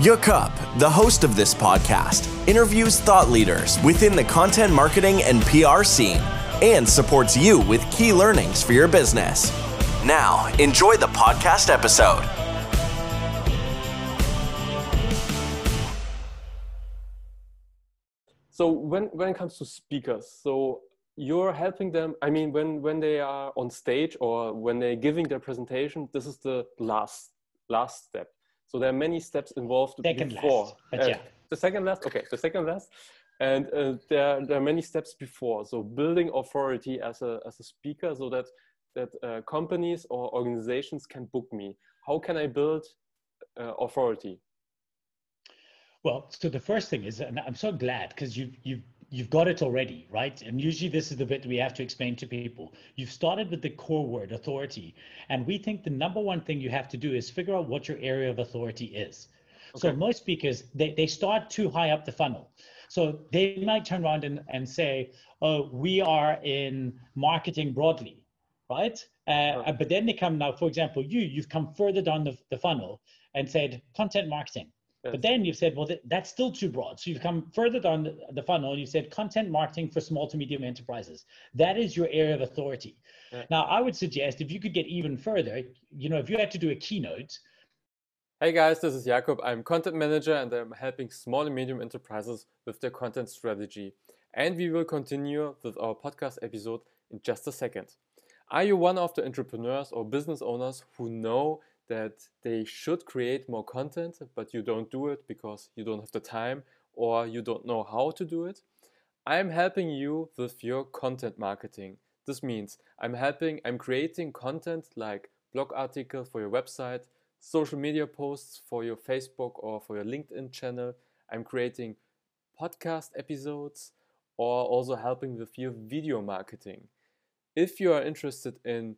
Jakob, the host of this podcast, interviews thought leaders within the content marketing and PR scene and supports you with key learnings for your business. Now, enjoy the podcast episode. So when when it comes to speakers, so you're helping them. I mean, when when they are on stage or when they're giving their presentation, this is the last last step so there are many steps involved second before. Last, but uh, yeah. The second last, okay, the second last. And uh, there, there are many steps before. So building authority as a, as a speaker so that, that uh, companies or organizations can book me. How can I build uh, authority? Well, so the first thing is, and I'm so glad because you've, you've you've got it already, right? And usually this is the bit we have to explain to people. You've started with the core word, authority. And we think the number one thing you have to do is figure out what your area of authority is. Okay. So most speakers, they, they start too high up the funnel. So they might turn around and, and say, oh, we are in marketing broadly, right? Uh, But then they come now, for example, you, you've come further down the, the funnel and said content marketing. But then you've said, well, that's still too broad. So you've come further down the, the funnel and you said content marketing for small to medium enterprises. That is your area of authority. Yeah. Now, I would suggest if you could get even further, you know, if you had to do a keynote. Hey guys, this is Jakob. I'm content manager and I'm helping small and medium enterprises with their content strategy. And we will continue with our podcast episode in just a second. Are you one of the entrepreneurs or business owners who know that they should create more content, but you don't do it because you don't have the time or you don't know how to do it. I'm helping you with your content marketing. This means I'm helping, I'm creating content like blog articles for your website, social media posts for your Facebook or for your LinkedIn channel. I'm creating podcast episodes or also helping with your video marketing. If you are interested in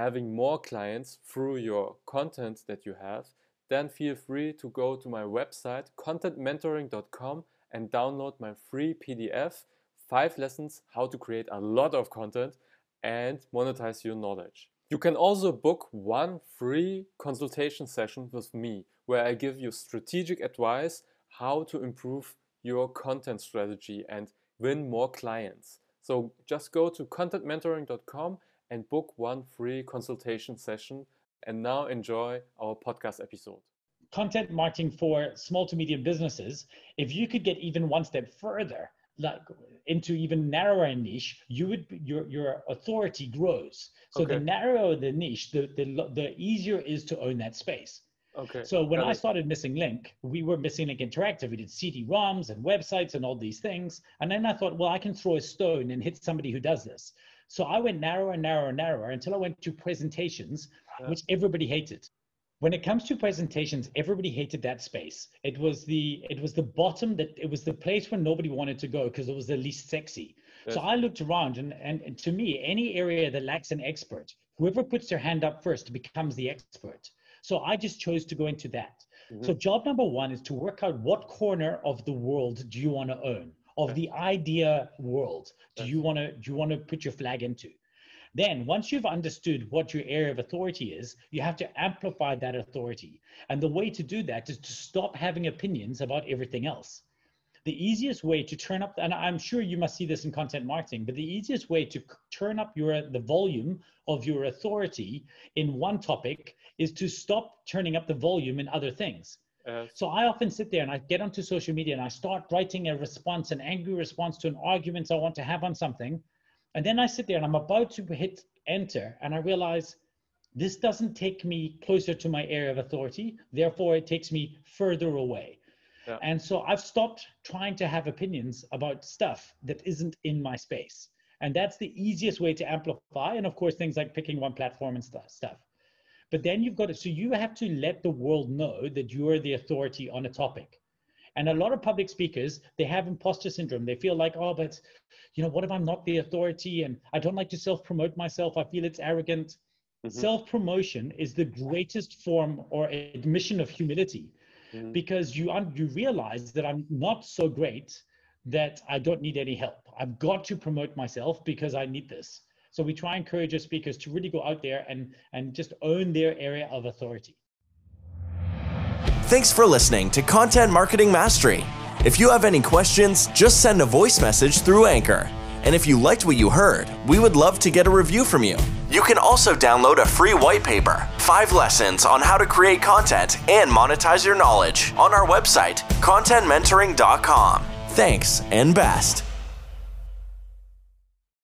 having more clients through your content that you have, then feel free to go to my website contentmentoring.com and download my free PDF, 5 lessons how to create a lot of content and monetize your knowledge. You can also book one free consultation session with me where I give you strategic advice how to improve your content strategy and win more clients. So just go to contentmentoring.com and book one free consultation session. And now enjoy our podcast episode. Content marketing for small to medium businesses. If you could get even one step further, like into even narrower niche, you would your your authority grows. So okay. the narrower the niche, the, the the easier is to own that space. Okay. So when I started Missing Link, we were Missing Link Interactive. We did CD-ROMs and websites and all these things. And then I thought, well, I can throw a stone and hit somebody who does this. So I went narrower and narrower and narrower until I went to presentations, yeah. which everybody hated. When it comes to presentations, everybody hated that space. It was the it was the bottom that it was the place where nobody wanted to go because it was the least sexy. Yes. So I looked around and, and, and to me, any area that lacks an expert, whoever puts their hand up first becomes the expert. So I just chose to go into that. Mm-hmm. So job number one is to work out what corner of the world do you want to own? Of the idea world do you want to do you want to put your flag into? Then once you've understood what your area of authority is you have to amplify that authority. And the way to do that is to stop having opinions about everything else. The easiest way to turn up and i'm sure you must see this in content marketing but the easiest way to turn up your the volume of your authority in one topic is to stop turning up the volume in other things uh, so I often sit there and I get onto social media and I start writing a response, an angry response to an argument I want to have on something. And then I sit there and I'm about to hit enter and I realize this doesn't take me closer to my area of authority. Therefore, it takes me further away. Yeah. And so I've stopped trying to have opinions about stuff that isn't in my space. And that's the easiest way to amplify. And of course, things like picking one platform and stuff. stuff. But then you've got to, so you have to let the world know that you are the authority on a topic. And a lot of public speakers, they have imposter syndrome. They feel like, oh, but you know, what if I'm not the authority and I don't like to self promote myself? I feel it's arrogant. Mm-hmm. Self promotion is the greatest form or admission of humility mm-hmm. because you, un- you realize that I'm not so great that I don't need any help. I've got to promote myself because I need this. So we try and encourage our speakers to really go out there and, and just own their area of authority. Thanks for listening to Content Marketing Mastery. If you have any questions, just send a voice message through Anchor. And if you liked what you heard, we would love to get a review from you. You can also download a free white paper, five lessons on how to create content and monetize your knowledge on our website, contentmentoring.com. Thanks and best.